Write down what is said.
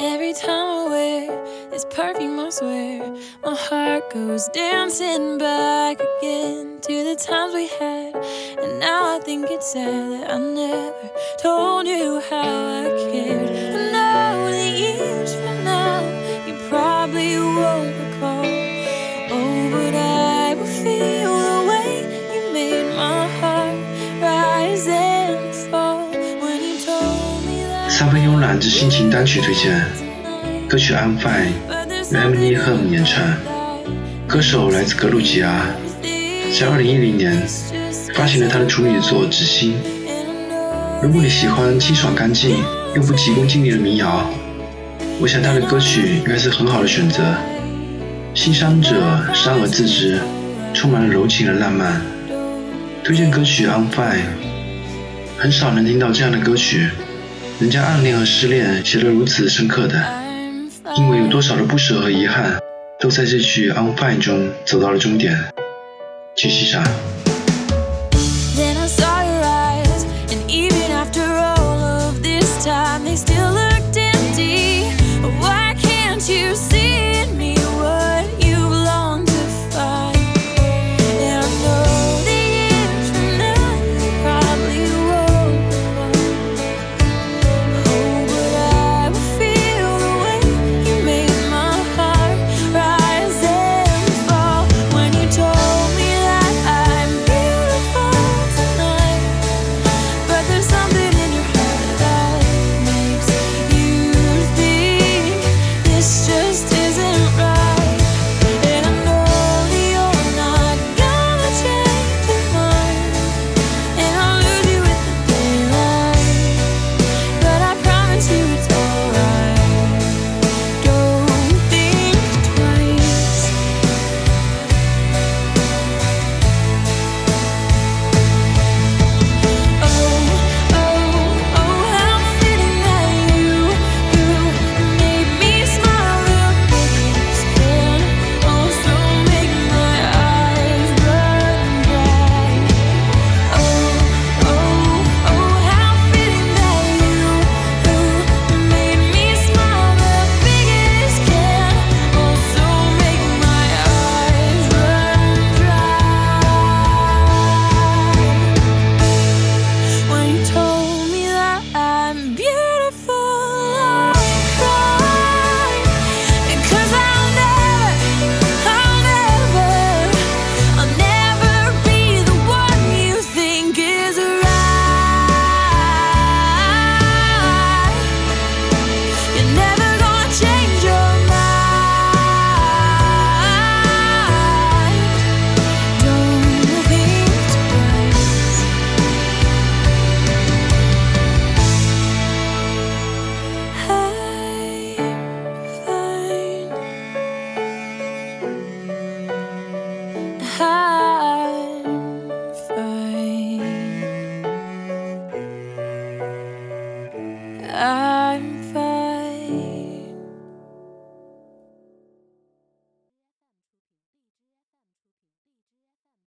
Every time I wear this perfume, I swear my heart goes dancing back again to the times we had. And now I think it's sad that I 三分慵懒之心情单曲推荐，歌曲《I'm Fine》由 Emily Hum 演唱，歌手来自格鲁吉亚，在2010年发行了他的处女作《纸心》。如果你喜欢清爽干净又不急功近利的民谣，我想他的歌曲应该是很好的选择。欣赏者伤而自知，充满了柔情的浪漫。推荐歌曲《I'm Fine》，很少能听到这样的歌曲。人家暗恋和失恋写得如此深刻的，因为有多少的不舍和遗憾，都在这句 I'm fine 中走到了终点。请欣赏。